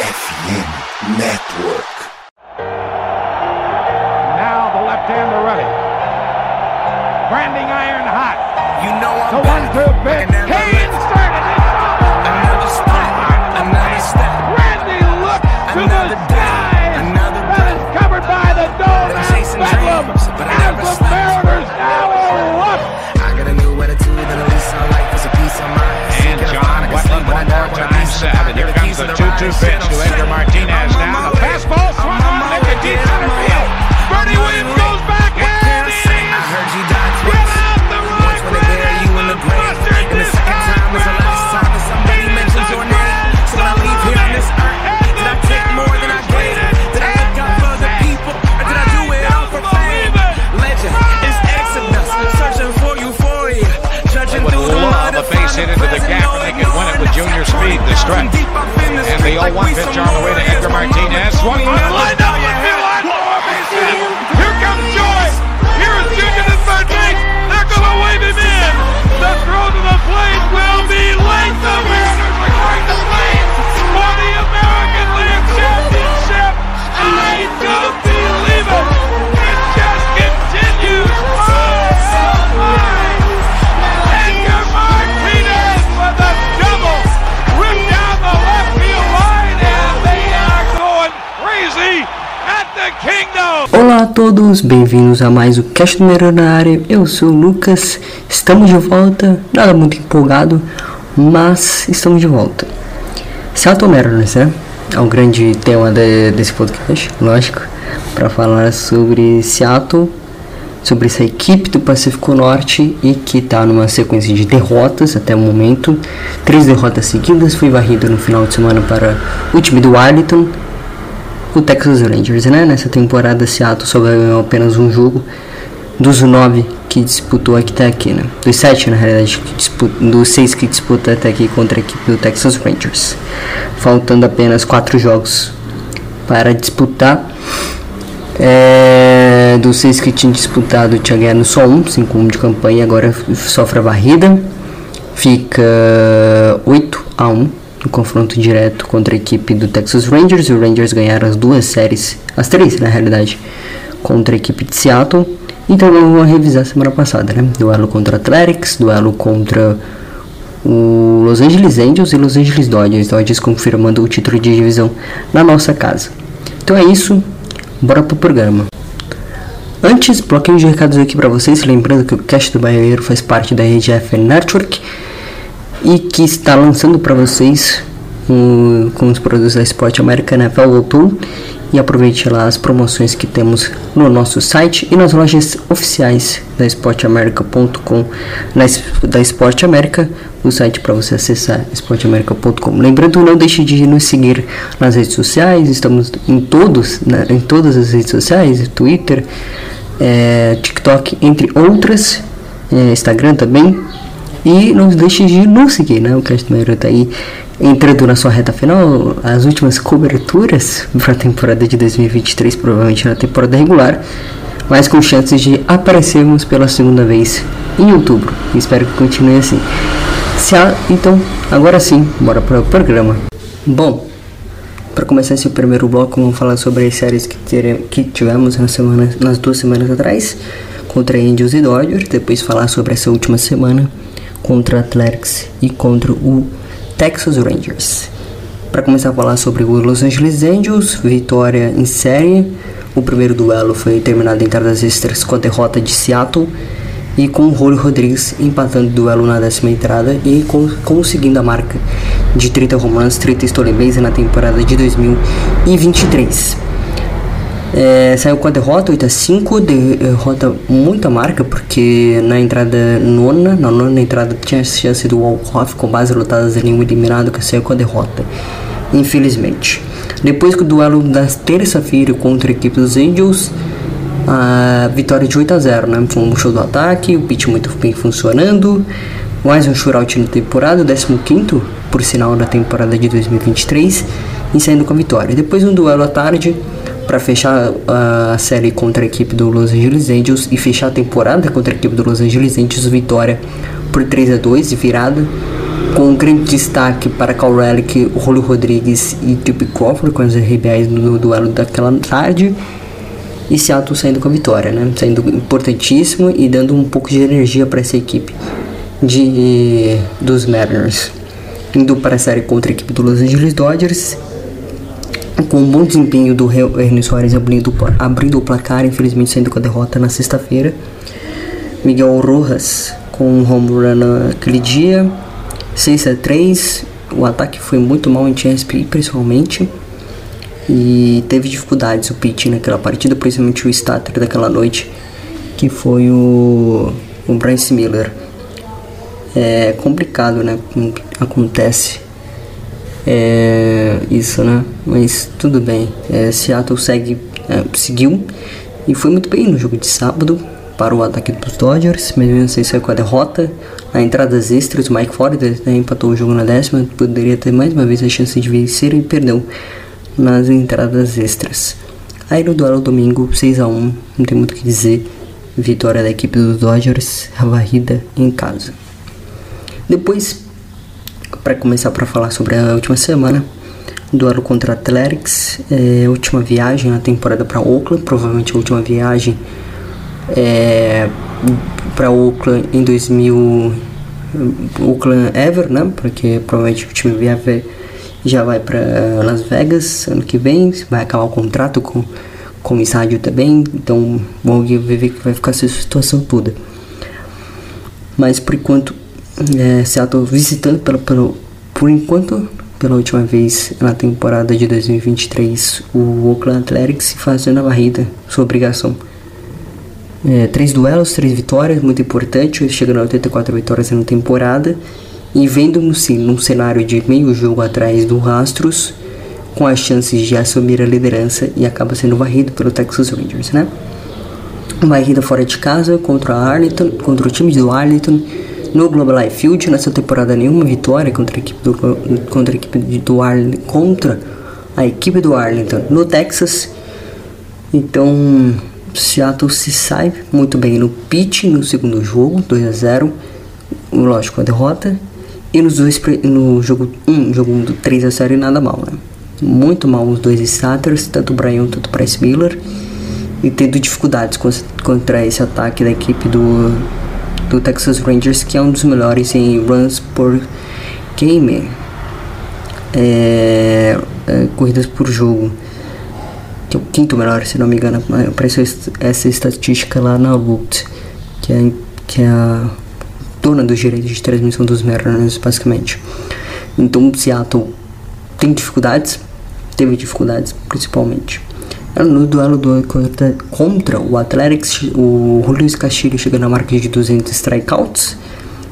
FM Network. Now the left-hander ready. Branding iron hot. You know I'm The back. one-two pitch. swung in. Olá a todos, bem-vindos a mais o Cast do área. Eu sou o Lucas, estamos de volta. Nada muito empolgado, mas estamos de volta. Seattle Mariners, né? É o grande tema de- desse podcast, lógico, para falar sobre Seattle, sobre essa equipe do Pacífico Norte e que está numa sequência de derrotas até o momento. Três derrotas seguidas, foi varrido no final de semana para o time do Arlington o Texas Rangers, né? Nessa temporada, Seattle só ganhou apenas um jogo dos nove que disputou até aqui, né? Dos sete, na realidade, disputa, dos seis que disputa até aqui contra a equipe do Texas Rangers. Faltando apenas quatro jogos para disputar. É, dos seis que tinha disputado, tinha ganhado só um, 5-1 de campanha, agora sofre a varrida. Fica 8 a 1 no confronto direto contra a equipe do Texas Rangers. E o Rangers ganharam as duas séries, as três na realidade, contra a equipe de Seattle. Então vamos revisar semana passada, né? Duelo contra Athletics, duelo contra o Los Angeles Angels e Los Angeles Dodgers. Dodgers confirmando o título de divisão na nossa casa. Então é isso, bora pro programa. Antes, bloqueio de recados aqui para vocês, lembrando que o Cast do Baianeiro faz parte da rede FN Network e que está lançando para vocês com os produtos da Sport America NFL voltou e aproveite lá as promoções que temos no nosso site e nas lojas oficiais da sportamerica.com na es- da Sport America o site para você acessar sportamerica.com lembrando não deixe de nos seguir nas redes sociais. Estamos em todos né, em todas as redes sociais Twitter é, TikTok entre outras. É, Instagram também e não deixe de nos seguir, né? O Cast Mairo tá aí entrando na sua reta final, as últimas coberturas para a temporada de 2023, provavelmente na temporada regular, mas com chances de aparecermos pela segunda vez em outubro. Espero que continue assim. Se há- então, agora sim, bora para o programa. Bom, para começar esse primeiro bloco, vamos falar sobre as séries que, tere- que tivemos nas duas semanas atrás, contra Angels e Dodgers. Depois falar sobre essa última semana contra Athletics e contra o Texas Rangers. Para começar a falar sobre o Los Angeles Angels, vitória em série. O primeiro duelo foi terminado em entradas extras com a derrota de Seattle e com o Julio Rodrigues empatando o duelo na décima entrada e con- conseguindo a marca de 30 romances, 30 stolen base na temporada de 2023. É, saiu com a derrota 8 a 5, derrota muita marca, porque na entrada nona, na nona entrada tinha chance do Walkoff com base lotadas em um eliminado que saiu com a derrota, infelizmente. Depois que o duelo da terça-feira contra a equipe dos Angels, a vitória de 8 a 0, né? Foi um show do ataque, o pitch muito bem funcionando, mais um shootout na temporada, o 15 por sinal da temporada de 2023, e saindo com a vitória. Depois um duelo à tarde para fechar a série contra a equipe do Los Angeles Angels e fechar a temporada contra a equipe do Los Angeles Angels, vitória por 3 a 2 de virada, com um grande destaque para Cal Relic, Julio Rodrigues e Tip Crawford com as RBIs no duelo daquela tarde. E Seattle saindo com a vitória, né? Saindo importantíssimo e dando um pouco de energia para essa equipe de dos Mariners. Indo para a série contra a equipe do Los Angeles Dodgers. Com um bom desempenho do Ernie Soares abrindo, abrindo o placar, infelizmente saindo com a derrota na sexta-feira. Miguel Rojas com um home run naquele dia. 6 a 3 O ataque foi muito mal em TSP, principalmente. E teve dificuldades o pitch naquela partida, principalmente o starter daquela noite, que foi o, o Bryce Miller. É complicado, né? Acontece é, isso, né? Mas tudo bem. É, Seattle segue, é, seguiu e foi muito bem no jogo de sábado para o ataque dos Dodgers, mesmo assim saiu com a derrota. Na entradas extras, o Mike Ford né, empatou o jogo na décima, poderia ter mais uma vez a chance de vencer e perdeu nas entradas extras. Aí no duelo domingo, 6 a 1 não tem muito o que dizer. Vitória da equipe dos Dodgers, a varrida em casa. Depois, para começar para falar sobre a última semana, duelo contra Athletics, é, última viagem na temporada para Oakland, provavelmente a última viagem é, para Oakland em 2000 Oakland Ever, né? Porque provavelmente o time Ever já vai para Las Vegas ano que vem, vai acabar o contrato com com o estádio também, então vamos ver que vai ficar essa situação toda. Mas por enquanto, é, Seattle visitando pelo, pelo, por enquanto, pela última vez na temporada de 2023, o Oakland Athletics fazendo a varrida, sua obrigação. É, três duelos, três vitórias, muito importante, chegando a 84 vitórias na temporada. E vendo sim, num cenário de meio jogo atrás do Rastros, com as chances de assumir a liderança e acaba sendo varrido pelo Texas Rangers, né? Varrida fora de casa contra a Arlington, contra o time do Arlington no Global Life Field nessa temporada nenhuma vitória contra a equipe do contra a equipe do Arlington contra a equipe do Arlington no Texas. Então, Seattle se sai muito bem no pitch no segundo jogo, 2 a 0 lógico, a derrota. E nos dois, no jogo 1, um, jogo 1 do 3 a 0 e nada mal, né? Muito mal os dois starters, tanto o Brian quanto o Bryce Miller. E tendo dificuldades contra esse ataque da equipe do, do Texas Rangers, que é um dos melhores em runs por game. É, é, corridas por jogo que é o quinto melhor, se não me engano, apareceu essa estatística lá na Root, que é, que é a dona dos direitos de transmissão dos Mariners, basicamente. Então, Seattle tem dificuldades, teve dificuldades, principalmente. No duelo do, contra, contra o Athletics, o Julio Castilho chega na marca de 200 strikeouts,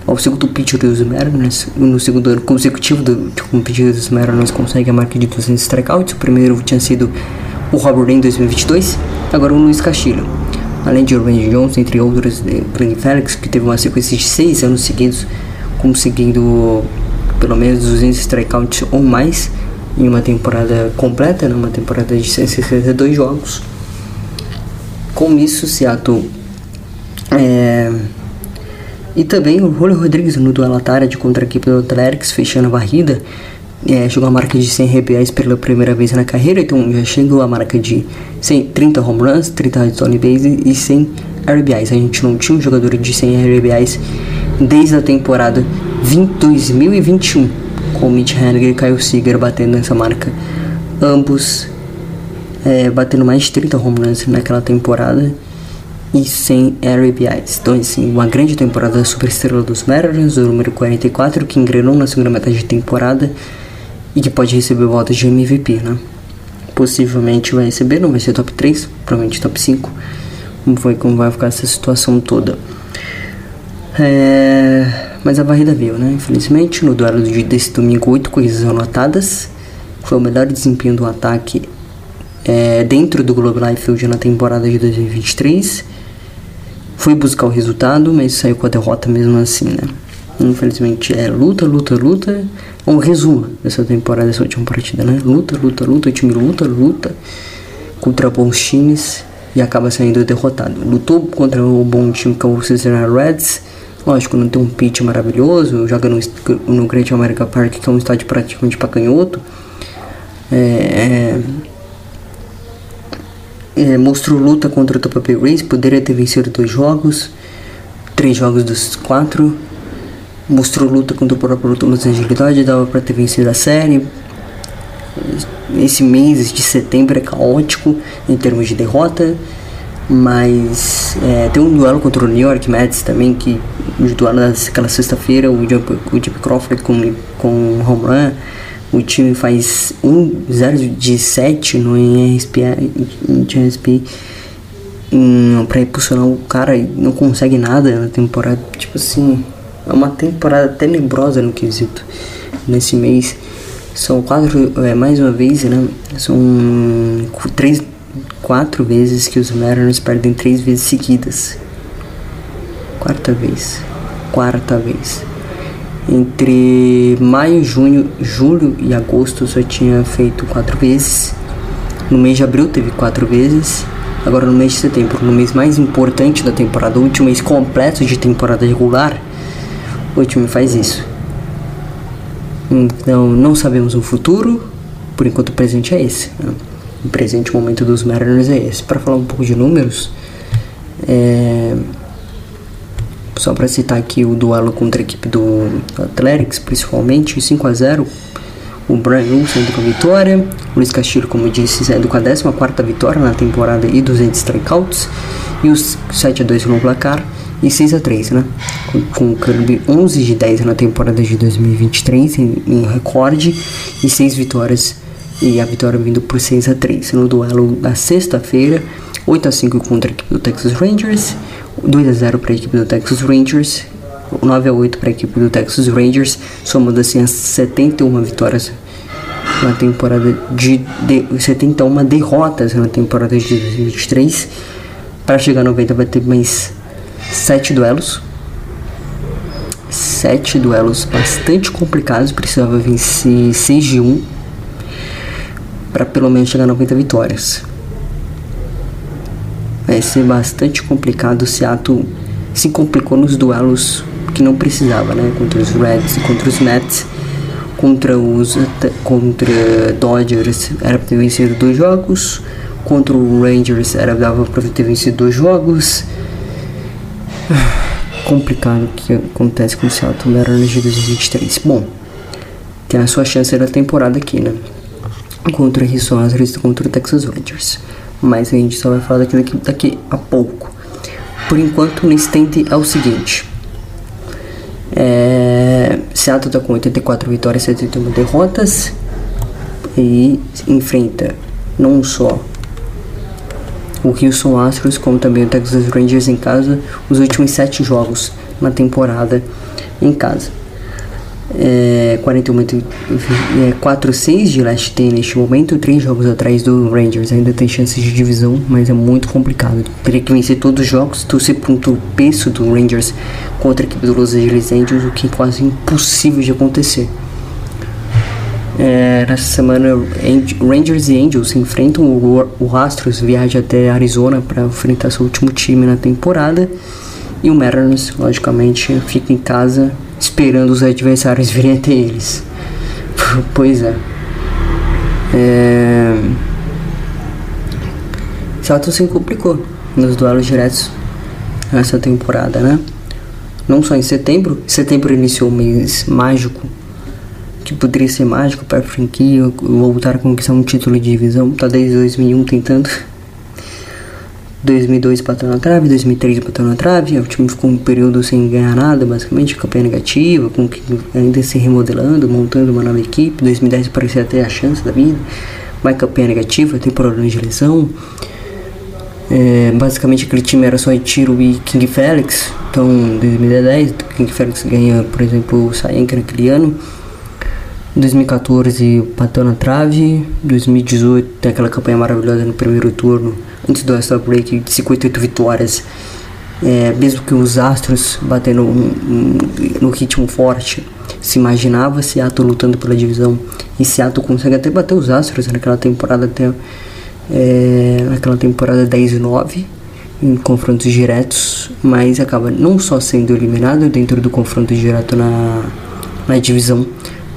ao segundo pitcher dos Mariners, no segundo ano consecutivo do, como pitcher dos Mariners consegue a marca de 200 strikeouts, o primeiro tinha sido o Robert em 2022, agora o Luiz Castilho. Além de Randy Johnson, entre outros, Glenn Felix, que teve uma sequência de seis anos seguidos, conseguindo pelo menos 200 strikeouts ou mais em uma temporada completa, né? uma temporada de 162 jogos. Com isso, Seattle é... e também o Julio Rodrigues no duelo à tarde contra a equipe do Athletics, fechando a varrida, é, chegou a marca de 100 RBIs pela primeira vez na carreira, então já chegou a marca de 100, 30 home runs, 30 stolen base e 100 RBIs. A gente não tinha um jogador de 100 RBIs desde a temporada 20, 2021, com Mitch Haniger e Kyle Seager batendo essa marca. Ambos é, batendo mais de 30 home runs naquela temporada e 100 RBIs. Então, assim, uma grande temporada da superestrela dos Mariners, o número 44, que engrenou na segunda metade de temporada e que pode receber votos de MVP, né? Possivelmente vai receber, não vai ser top 3, provavelmente top 5. Como foi como vai ficar essa situação toda. É... Mas a varrida veio, né? Infelizmente, no duelo de desse domingo, 8 corridas anotadas. Foi o melhor desempenho do ataque é, dentro do Globe Life na temporada de 2023. Foi buscar o resultado, mas saiu com a derrota mesmo assim, né? Infelizmente é luta, luta, luta. Um resumo dessa temporada, dessa última partida, né? Luta, luta, luta, o time luta, luta contra bons times e acaba saindo derrotado. Lutou contra o bom time que é o Cincinnati Reds, Lógico, não tem um pitch maravilhoso, joga no, no Great America Park, que é um estádio praticamente pra canhoto. É, é, é, mostrou luta contra o Tampa Bay Rays, poderia ter vencido dois jogos, três jogos dos quatro. Mostrou luta contra o próprio Los Angeles dava pra ter vencido a série. Esse mês de setembro é caótico em termos de derrota. Mas é, tem um duelo contra o New York Mets também, que o duelo daquela sexta-feira, o Jump, o Crawford com, com o home run, o time faz 1 0 de 7 no IRSP, IRSP um, pra impulsionar o cara e não consegue nada na temporada. Tipo assim, é uma temporada tenebrosa no quesito nesse mês. São quatro, é, mais uma vez, né? São três quatro vezes que os Mariners perdem três vezes seguidas. Quarta vez. Quarta vez. Entre maio, junho, julho e agosto só tinha feito quatro vezes. No mês de abril teve quatro vezes. Agora no mês de setembro, no mês mais importante da temporada, o último mês completo de temporada regular, o time faz isso. Então não sabemos o futuro, por enquanto o presente é esse. Né? O presente momento dos Mariners é esse. Para falar um pouco de números, é... só para citar aqui o duelo contra a equipe do Athletics, principalmente 5 a 0 o Brian Wilson indo com a vitória, Luiz Castilho, como disse, indo com a 14 vitória na temporada e 200 strikeouts, e os 7 a 2 no placar e 6 a 3 né? Com, com o Kirby 11 de 10 na temporada de 2023 em, em recorde e 6 vitórias e a vitória vindo por 6 a 3 no duelo da sexta-feira, 8 a 5 contra a equipe do Texas Rangers, 2 a 0 para a equipe do Texas Rangers, 9 a 8 para a equipe do Texas Rangers, somando assim as 71 vitórias na temporada de, de 71 derrotas na temporada de 2023. Para chegar a 90 vai ter mais 7 duelos. 7 duelos bastante complicados, precisava vencer 6 de 1 para pelo menos chegar a 90 vitórias. Vai ser bastante complicado. O Seattle se complicou nos duelos que não precisava, né? Contra os Reds e contra os Mets. Contra os contra Dodgers era para ter vencido dois jogos. Contra o Rangers era dava para ter vencido dois jogos. Complicado o que acontece com o Seattle Mariners de 2023. Bom, tem a sua chance da temporada aqui, né? Contra o Houston Astros e contra o Texas Rangers. Mas a gente só vai falar daquilo daqui, daqui a pouco. Por enquanto, o instante é o seguinte. É, Seattle está com 84 vitórias e 71 derrotas e enfrenta não só o Houston Astros como também o Texas Rangers em casa os últimos sete jogos na temporada em casa é, 41 é, 4 6 de Last tem neste momento, 3 jogos atrás do Rangers. Ainda tem chances de divisão, mas é muito complicado. Teria que vencer todos os jogos, torcer por um tropeço do Rangers contra a equipe do Los Angeles Angels, o que é quase impossível de acontecer. É, nessa semana, Rangers e Angels enfrentam. O, o Astros viaja até Arizona para enfrentar seu último time na temporada. E o Mariners, logicamente, fica em casa esperando os adversários virem até eles. pois é. é... Seattle se complicou nos duelos diretos nessa temporada, né? Não só em setembro, setembro iniciou um mês mágico, que poderia ser mágico para a franquia voltar a conquistar um título de divisão, tá desde 2001 tentando. 2002 bateu na trave, 2003 bateu na trave, o time ficou um período sem ganhar nada, basicamente, campanha negativa, com que ainda se remodelando, montando uma nova equipe, 2010 parecia ter a chance da vida, mas campanha negativa, tem problemas de lesão, é, basicamente aquele time era só Tiro e King Felix, então 2010 King Felix ganha, por exemplo, o Sayenka naquele ano, 2014 bateu na trave, 2018 tem aquela campanha maravilhosa no primeiro turno, antes do All-Star Break, de 58 vitórias. É, mesmo que os Astros batendo no ritmo forte, se imaginava Seattle lutando pela divisão e Seattle consegue até bater os Astros naquela temporada até é, naquela temporada 10 e 9 em confrontos diretos, mas acaba não só sendo eliminado dentro do confronto direto na, na divisão,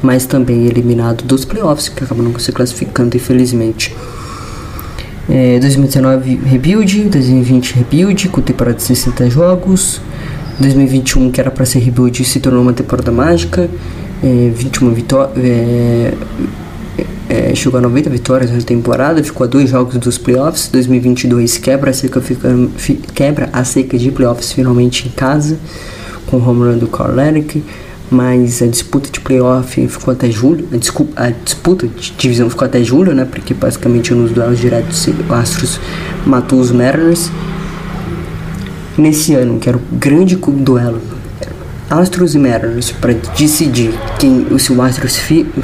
mas também eliminado dos playoffs, que acaba não se classificando, infelizmente. É, 2019 rebuild, 2020 rebuild, com temporada de 60 jogos. 2021, que era para ser rebuild, se tornou uma temporada mágica. É, 21 vitórias. É, é, chegou a 90 vitórias na temporada, ficou a dois jogos dos playoffs. 2022 quebra a seca, fica, fi, quebra a seca de playoffs finalmente em casa, com o home run do Carl Eric mas a disputa de playoff ficou até julho, a, desculpa, a disputa de divisão ficou até julho, né, porque basicamente nos duelos diretos o Astros matou os Mariners. Nesse ano, que era o grande duelo Astros e Mariners para decidir quem, se o Astros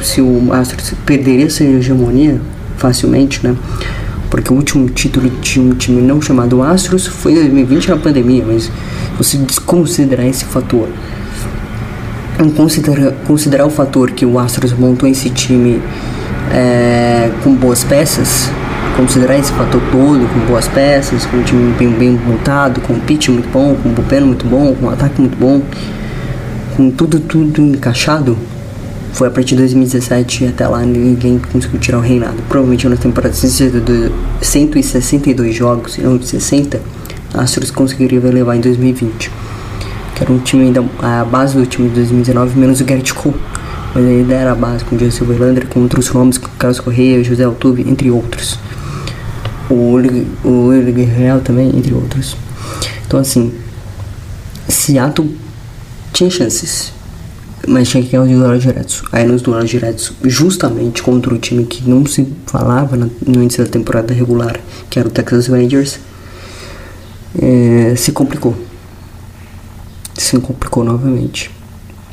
se o Astros perderia essa hegemonia facilmente, né? Porque o último título de um time não chamado Astros foi em 2020 na pandemia, mas você desconsiderar esse fator considerar, considerar o fator que o Astros montou esse time é, com boas peças, considerar esse fator todo, com boas peças, com um time bem, bem montado, com um pitch muito bom, com um bullpen muito bom, com um ataque muito bom, com tudo, tudo encaixado, foi a partir de 2017 até lá ninguém conseguiu tirar o reinado. Provavelmente na temporada de 162 jogos e não de 60, Astros conseguiria levar em 2020 que era um time ainda a base do time de 2019, menos o Garrett Cole. Mas ainda era a base com o Justin Verlander, com outros nomes, como Carlos Correia, José Altuve, entre outros. O Willi Real também, entre outros. Então assim, Seattle tinha chances, mas tinha que ganhar os duelos diretos. Aí nos duelos diretos, justamente contra o time que não se falava no início da temporada regular, que era o Texas Rangers, é, se complicou se complicou novamente.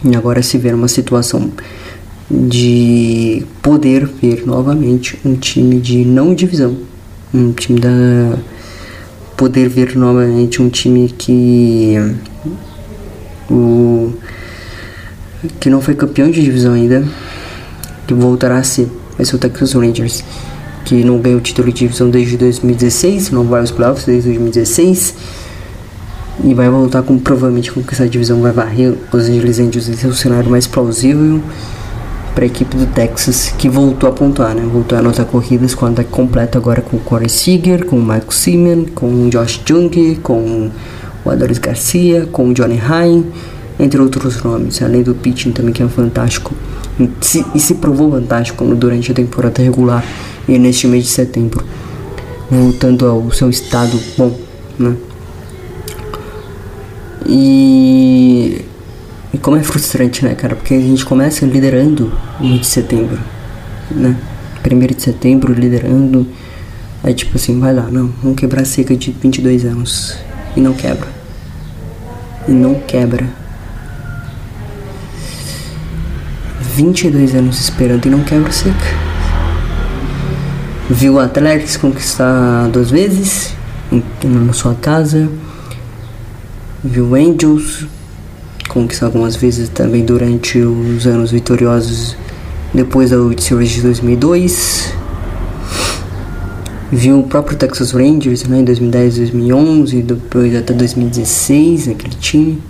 E agora se vê numa situação de poder ver novamente um time de não divisão, um time da poder ver novamente um time que o que não foi campeão de divisão ainda, que voltará a ser, vai ser o Texas Rangers, que não ganhou o título de divisão desde 2016, não vai aos playoffs desde 2016 e vai voltar com provavelmente com que essa divisão vai varrer os Angeles Angels esse é o cenário mais plausível para a equipe do Texas que voltou a pontuar, né? Voltou a anotar corridas com a ataque completo agora com o Corey Seager, com o Michael Seaman, com o Josh Jung, com o Adolis Garcia, com o Johnny Hine, entre outros nomes, além do pitching também que é fantástico e se, e se provou fantástico durante a temporada regular e neste mês de setembro, voltando ao seu estado bom, né? E, e como é frustrante, né, cara? Porque a gente começa liderando no de setembro, né? Primeiro de setembro liderando. Aí tipo assim, vai lá, não, vamos quebrar a seca de 22 anos. E não quebra. E não quebra. 22 anos esperando e não quebra a seca. Viu o Athletics conquistar duas vezes na sua casa viu Angels conquistar algumas vezes também durante os anos vitoriosos depois da World Series de 2002 viu o próprio Texas Rangers né, em 2010 2011 depois até 2016 aquele time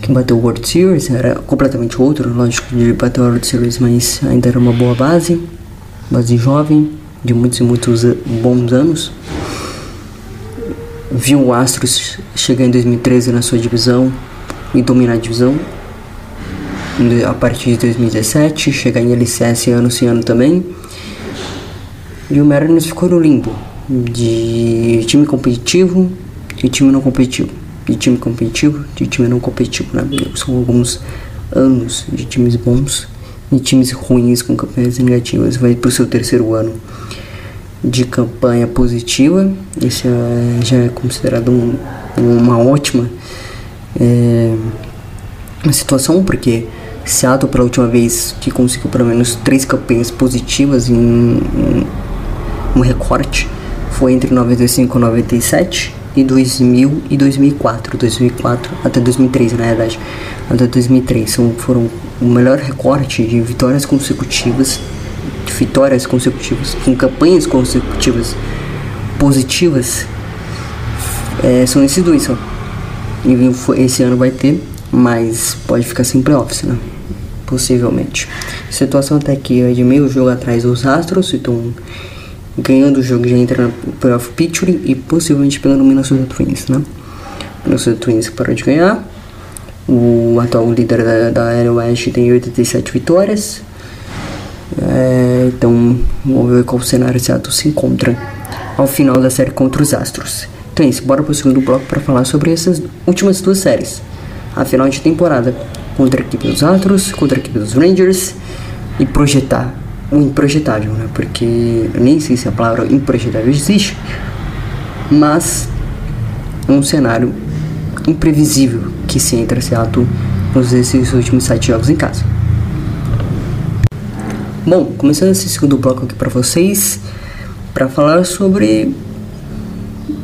que bateu o World Series. Era completamente outro lógico de bater o World Series mas ainda era uma boa base base jovem de muitos e muitos bons anos viu o Astros chegar em 2013 na sua divisão e dominar a divisão. A partir de 2017, chegar em LCS ano sim ano também. E o Mariners ficou no limbo de time competitivo e time não competitivo. De time competitivo de time não competitivo. Né? São alguns anos de times bons e times ruins com campanhas negativas. Vai para o seu terceiro ano de campanha positiva. Isso é, já é considerado um, uma ótima é, situação, porque Seattle, pela última vez que conseguiu pelo menos três campanhas positivas em, em um recorte, foi entre 95 e 97 e 2000 e 2004, 2004 até 2003 na verdade, até 2003 são, foram o melhor recorte de vitórias consecutivas vitórias consecutivas, com campanhas consecutivas positivas, É, são esses dois só. E esse ano vai ter, mas pode ficar sem playoffs, né? Possivelmente. Situação até que é de meio jogo atrás dos Astros, então ganhando o jogo já entra no playoff picture e possivelmente pegando o Minnesota Twins, né? Minnesota Twins parou de ganhar. O atual líder da, da NL West tem 87 vitórias. É, então, vamos ver qual cenário ato se encontra ao final da série contra os Astros. Então é isso, bora pro segundo bloco para falar sobre essas últimas duas séries. A final de temporada contra a equipe dos Astros, contra a equipe dos Rangers e projetar o improjetável, né? Porque eu nem sei se a palavra improjetável existe, mas um cenário imprevisível que se entra Seattle nos esses últimos sete jogos em casa. Bom, começando esse segundo bloco aqui para vocês, para falar sobre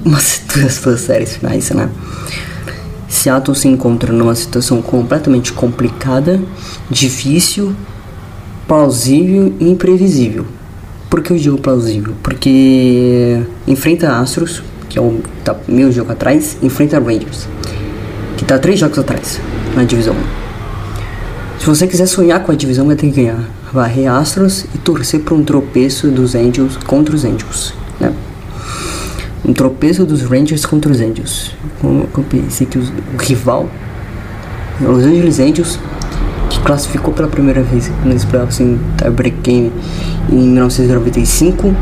umas duas, duas séries finais, né? Seattle se encontra numa situação completamente complicada, difícil, plausível e imprevisível. Por que eu digo plausível? Porque enfrenta Astros, que é o tá meio jogo atrás, enfrenta Rangers, que tá três jogos atrás na divisão. Se você quiser sonhar com a divisão, vai ter que ganhar. Varrer Astros e torcer para um tropeço dos Angels contra os Angels. Né? Um tropeço dos Rangers contra os Angels. Eu pensei que o rival, Los Angeles Angels, que classificou pela primeira vez nesse playoffs em tiebreak game em 1995,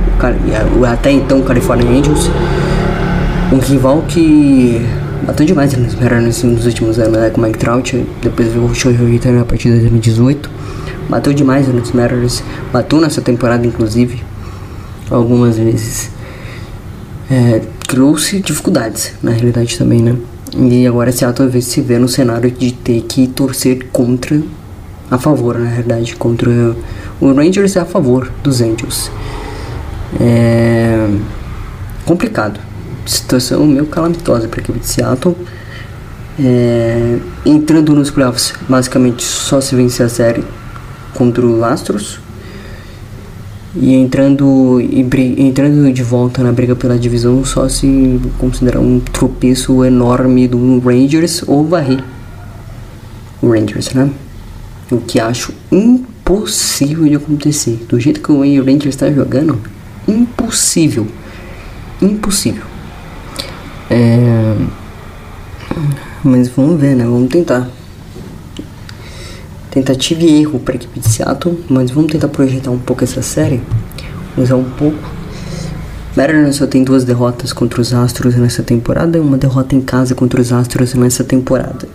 até então California Angels, um rival que bateu demais nos Mariners nos últimos anos, né, com o Mike Trout, depois veio o Shohei na partida de 2018, bateu demais nos Mariners, bateu nessa temporada inclusive, algumas vezes. É, trouxe dificuldades na realidade também, né? E agora Seattle talvez se vê no cenário de ter que torcer contra, a favor, na realidade, contra o Rangers é a favor dos Angels. É complicado situação meio calamitosa para a equipe de Seattle. É, entrando nos playoffs, basicamente só se vencer a série contra o Astros. E entrando, e entrando de volta na briga pela divisão, só se considerar um tropeço enorme do Rangers ou varrer o Rangers, né? O que acho impossível de acontecer. Do jeito que o Rangers está jogando, impossível. Impossível. É... Mas vamos ver, né? Vamos tentar. Tentativa e erro para a equipe de Seattle, mas vamos tentar projetar um pouco essa série. Usar um pouco Mariners só tem duas derrotas contra os Astros nessa temporada e uma derrota em casa contra os Astros nessa temporada.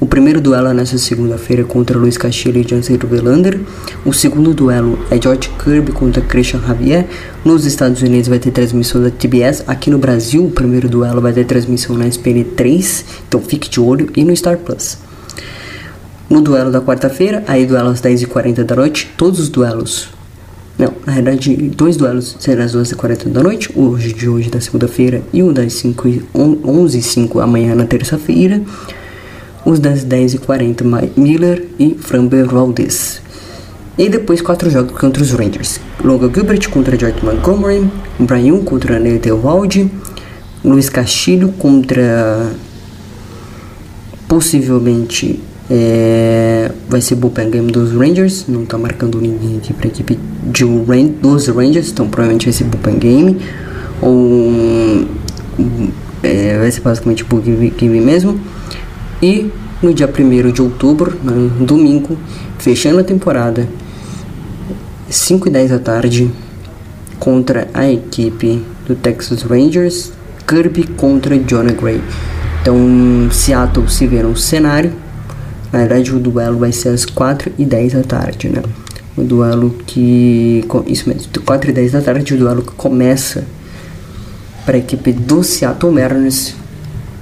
O primeiro duelo é nessa segunda-feira contra Luiz Castilho e Jansen Verlander. O segundo duelo é George Kirby contra Christian Javier. Nos Estados Unidos vai ter transmissão da TBS. Aqui no Brasil, o primeiro duelo vai ter transmissão na SPN 3, então fique de olho, e no Star Plus. No duelo da quarta-feira, aí duelo às 10h40 da noite, todos os duelos não, na verdade, dois duelos serão às 12h40 da noite, hoje de hoje da segunda-feira e o das 5 e 11 e 5 amanhã na terça-feira. Os das 10h40 Miller e Framber Valdez. E depois quatro jogos contra os Rangers. Logan Gilbert contra George Montgomery, Brian contra Nate Waldi, Luiz Castilho contra possivelmente é, vai ser bullpen game dos Rangers, não tá marcando ninguém aqui pra equipe de Ran dos Rangers, então provavelmente vai ser bullpen game. Ou é, vai ser basicamente bullpen game mesmo. E no dia 1 de outubro, no domingo, fechando a temporada, 5 e 10 da tarde, contra a equipe do Texas Rangers, Kirby contra Jonah Gray. Então, Seattle se vê no cenário na verdade, o duelo vai ser às 4 e 10 da tarde, né? O duelo que. Isso mesmo, 4 e 10 da tarde, o duelo que começa para a equipe do Seattle Mariners.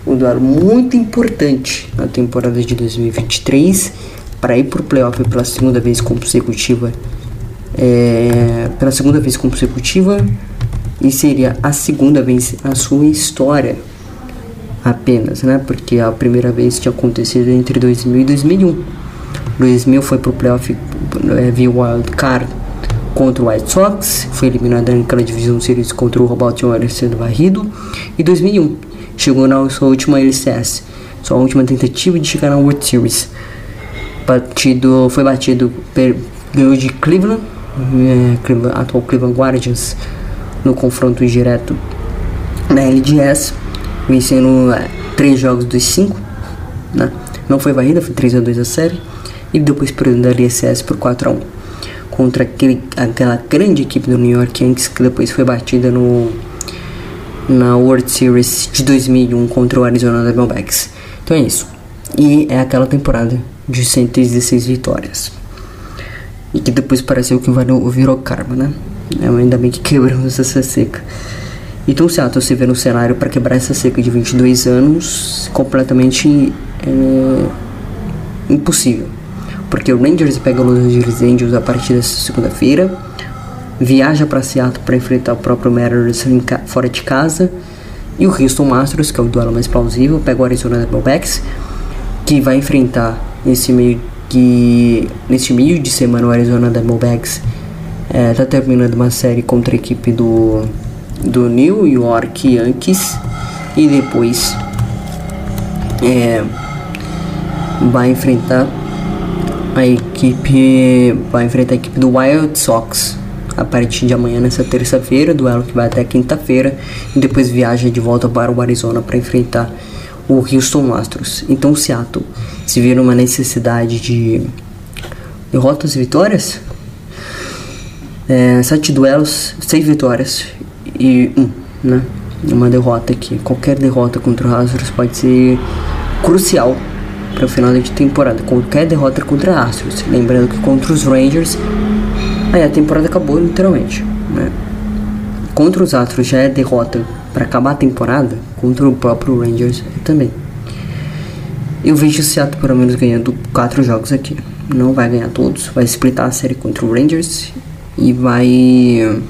Um duelo muito importante na temporada de 2023 para ir para o playoff pela segunda vez consecutiva. É, pela segunda vez consecutiva e seria a segunda vez na sua história apenas, né? Porque a primeira vez tinha acontecido entre 2000 e 2001. 2000 foi pro playoff é, via wild card contra o White Sox, foi eliminado naquela divisão series contra o Baltimore sendo varrido. E 2001 chegou na sua última LCS, sua última tentativa de chegar na World Series. Batido, foi batido, ganhou de Cleveland, é, Cleveland, atual Cleveland Guardians, no confronto direto na LDS, vencendo é, três jogos dos cinco, né? Não foi varrida, foi 3 a 2 a série e depois perdendo a LCS por 4 a 1 contra aquele, aquela grande equipe do New York Yankees que depois foi batida no na World Series de 2001 contra o Arizona Diamondbacks. Então é isso. E é aquela temporada de 116 vitórias. E que depois pareceu que virou karma, né? É, ainda bem que quebramos essa seca. Então Seattle se vê no cenário para quebrar essa seca de 22 anos completamente é, impossível. Porque o Rangers pega os Los Angeles Angels a partir dessa segunda-feira viaja para Seattle para enfrentar o próprio Mariners fora de casa. E o Houston Masters, que é o duelo mais plausível, pega o Arizona Diamondbacks, que vai enfrentar nesse meio que nesse meio de semana o Arizona Diamondbacks está é, terminando uma série contra a equipe do do New York Yankees e depois é, vai enfrentar a equipe vai enfrentar a equipe do Wild Sox a partir de amanhã, nessa terça-feira, duelo que vai até quinta-feira, e depois viaja de volta para o Arizona para enfrentar o Houston Astros. Então o Seattle se vê numa necessidade de derrotas e vitórias. É, sete duelos, seis vitórias e um, né? Uma derrota aqui. Qualquer derrota contra o Astros pode ser crucial para o final da temporada. Qualquer derrota contra Astros. Lembrando que contra os Rangers Aí a temporada acabou literalmente, né? Contra os Astros já é derrota para acabar a temporada, contra o próprio Rangers também. Eu vejo o Seattle pelo menos ganhando quatro jogos aqui. Não vai ganhar todos, vai splitar a série contra o Rangers e vai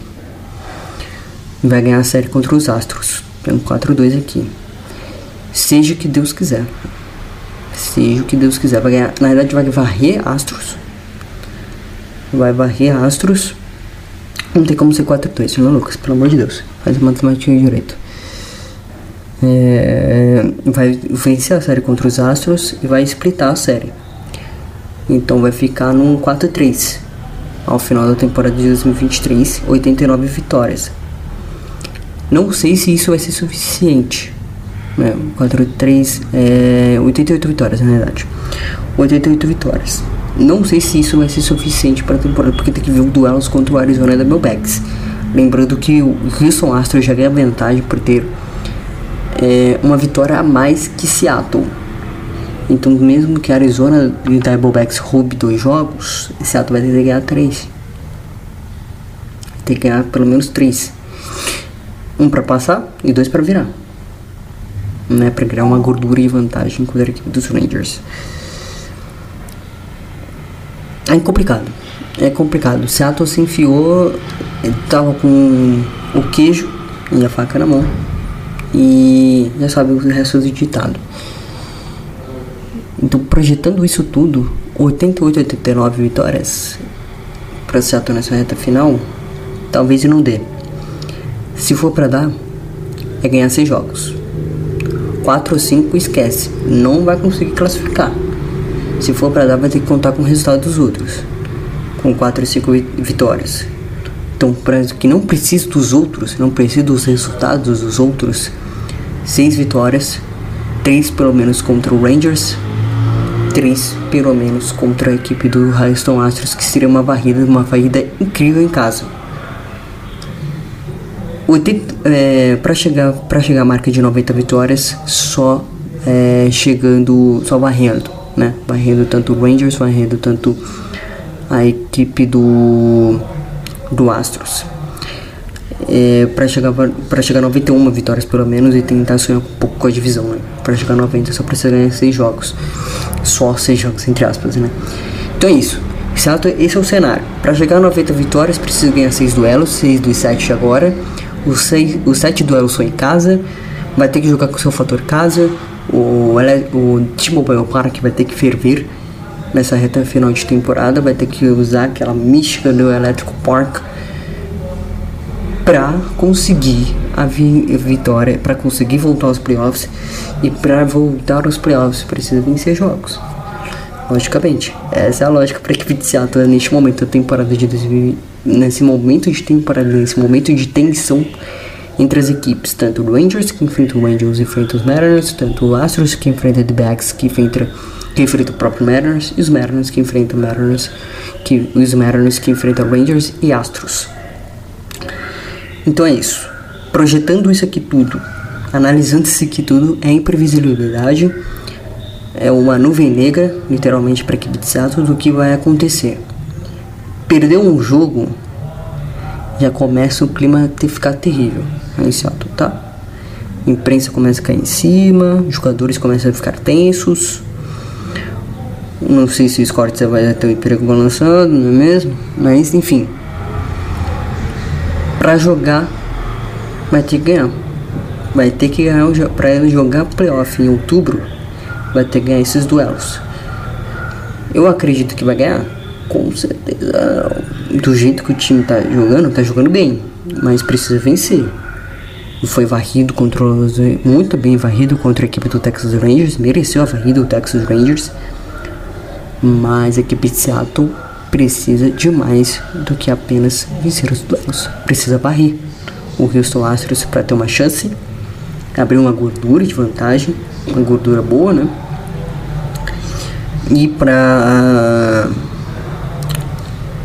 vai ganhar a série contra os Astros. Tem um 4-2 aqui. Seja o que Deus quiser. Seja o que Deus quiser. Vai ganhar, na verdade vai varrer Astros vai varrer astros. Não tem como ser 4-2, não, Lucas? Pelo amor de Deus. Faz matemática direito. É, vai vencer a série contra os Astros e vai splitar a série. Então vai ficar num 4-3 ao final da temporada de 2023, 89 vitórias. Não sei se isso vai ser suficiente. É, 4-3 é 88 vitórias na verdade. 88 vitórias. Não sei se isso vai ser suficiente para a temporada, porque tem que ver o duelos contra o Arizona Diamondbacks. Lembrando que o Houston Astros já ganha vantagem por ter é, uma vitória a mais que Seattle. Então, mesmo que Arizona e Diamondbacks roube dois jogos, Seattle vai ter que ganhar três. Ter que ganhar pelo menos três. Um para passar e dois para virar. Né, para criar uma gordura e vantagem contra a equipe dos Rangers. É complicado. É complicado. Seattle se enfiou, tava com o queijo e a faca na mão. E já sabe o resto do ditado. Então, projetando isso tudo, 88, 89 vitórias para Seattle nessa reta final, talvez não dê. Se for para dar, é ganhar seis jogos. 4 ou 5 esquece, não vai conseguir classificar. Se for para dar, vai ter que contar com o resultado dos outros. Com 4 e 5 vitórias. Então, para que não precise dos outros, não precise dos resultados dos outros, 6 vitórias, 3 pelo menos contra o Rangers, 3 pelo menos contra a equipe do Houston Astros, que seria uma varrida, uma varrida incrível em casa. É, para chegar para chegar à marca de 90 vitórias, só é, chegando, só varrendo né? Varrendo tanto o Rangers, varrendo tanto a equipe do, do Astros. É, para chegar para chegar a 91 vitórias pelo menos e tentar sonhar um pouco com a divisão, né? Para chegar a 90 só precisa ganhar 6 jogos. Só 6 jogos entre aspas, né? Então é isso. Esse é o cenário. Para chegar a 90 vitórias, precisa ganhar 6 duelos, 6 dos 7 agora. Os, 6, os 7 duelos são em casa. Vai ter que jogar com seu fator casa o, o T-Mobile Park vai ter que ferver nessa reta final de temporada, vai ter que usar aquela mística do Elétrico Park para conseguir a vi vitória, para conseguir voltar aos playoffs e para voltar aos playoffs precisa vencer jogos. Logicamente, essa é a lógica para a equipe de Seattle neste momento da temporada de 2020, nesse momento de temporada, nesse momento de tensão entre as equipes, tanto o Rangers que enfrenta o Angels e enfrenta os Mariners, tanto o Astros que enfrenta o Backs que enfrenta que enfrenta o próprio Mariners e os Mariners que enfrentam Mariners, que os Mariners que enfrentam Rangers e Astros. Então é isso. Projetando isso aqui tudo, analisando isso aqui tudo, é imprevisibilidade, é uma nuvem negra, literalmente para Seattle, do que vai acontecer. Perdeu um jogo, já começa o clima a ter, ficar terrível em Seattle, tá? A imprensa começa a cair em cima, os jogadores começam a ficar tensos. Não sei se o Scott vai ter o emprego balançando, não é mesmo? Mas enfim. Pra jogar, vai ter que ganhar. Vai ter que ganhar ele jogar playoff em outubro. Vai ter que ganhar esses duelos. Eu acredito que vai ganhar. Com certeza. Do jeito que o time tá jogando, tá jogando bem. Mas precisa vencer. Foi varrido contra os, muito bem varrido contra a equipe do Texas Rangers. Mereceu a varrida do Texas Rangers. Mas a equipe de Seattle precisa de mais do que apenas vencer os duelos. Precisa varrer o Houston Astros para ter uma chance, abrir uma gordura de vantagem, uma gordura boa, né? E para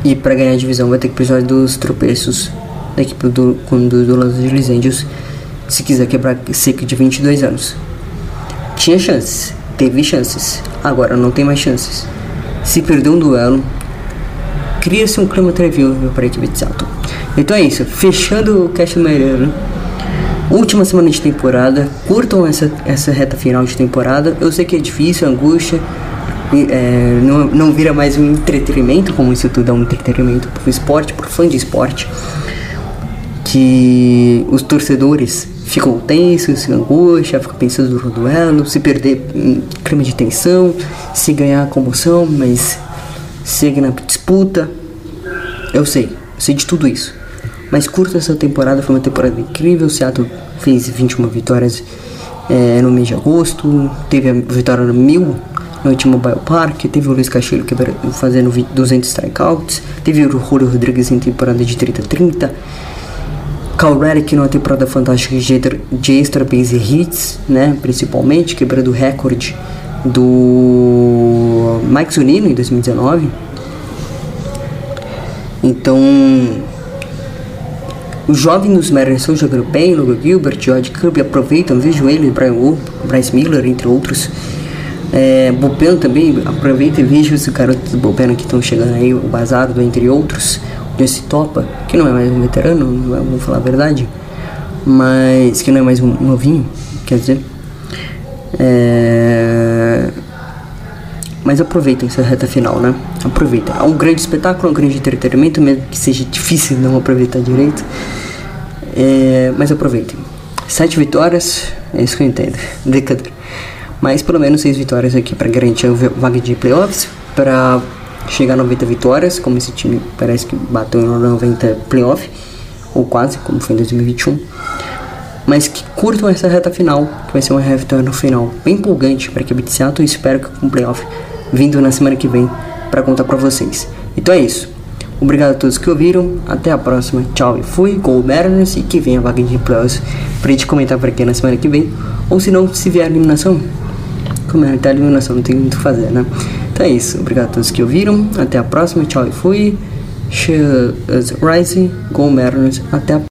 e para ganhar a divisão vai ter que precisar dos tropeços da equipe do, do, do Los Angeles Angels se quiser quebrar cerca de 22 anos. Tinha chances, teve chances, agora não tem mais chances se perder um duelo, cria-se um clima trevível para a equipe de Seattle. Então é isso, fechando o Cast Maneiro. Última semana de temporada, curtam essa, essa reta final de temporada. Eu sei que é difícil, angústia, é, não, não vira mais um entretenimento, como isso tudo é um entretenimento para o esporte, para o fã de esporte. Que os torcedores ficam tensos, se angústia, ficam pensando no duelo, se perder um clima de tensão, se ganhar comoção, mas segue na disputa. Eu sei, eu sei de tudo isso. Mas curta essa temporada, foi uma temporada incrível. O Seattle fez 21 vitórias é, no mês de agosto, teve a vitória no mil no último Biopark, teve o Luiz Castilho fazendo 200 strikeouts, teve o Julio Rodrigues em temporada de 30-30 Cal Redick numa temporada fantástica de extra base hits, né, principalmente, quebrando o recorde do Mike Zunino em 2019. Então, os jovens dos Mariners estão jogando bem, Logan Gilbert, George Kirby aproveitam, vejo ele, Brian Wu, Bryce Miller, entre outros. É, Bullpen também, aproveita e vejo os garotos do Bullpen que estão chegando aí, o Bazardo, entre outros esse Topa, que não é mais um veterano, vamos falar a verdade, mas que não é mais um novinho, quer dizer. É... Mas aproveitem essa reta final, né? Aproveita. É um grande espetáculo, um grande entretenimento, mesmo que seja difícil não aproveitar direito. É... Mas aproveitem. Sete vitórias, é isso que eu entendo. Brincadeira. Mas pelo menos seis vitórias aqui para garantir a vaga de playoffs, para chegar a 90 vitórias, como esse time parece que bateu em 90 playoff, ou quase, como foi em 2021. Mas que curtam essa reta final, que vai ser uma reta final bem empolgante para a equipe de Seattle espero que com o playoff vindo na semana que vem para contar para vocês. Então é isso. Obrigado a todos que ouviram. Até a próxima. Tchau e fui. Gol Mariners e que venha a vaga de playoffs pra gente comentar por aqui na semana que vem. Ou se não, se vier a eliminação, a eliminação, não tem muito o que fazer, né? Então é isso. Obrigado a todos que ouviram. Até a próxima. Tchau e fui. Cheers Rising. Go Mariners. Até a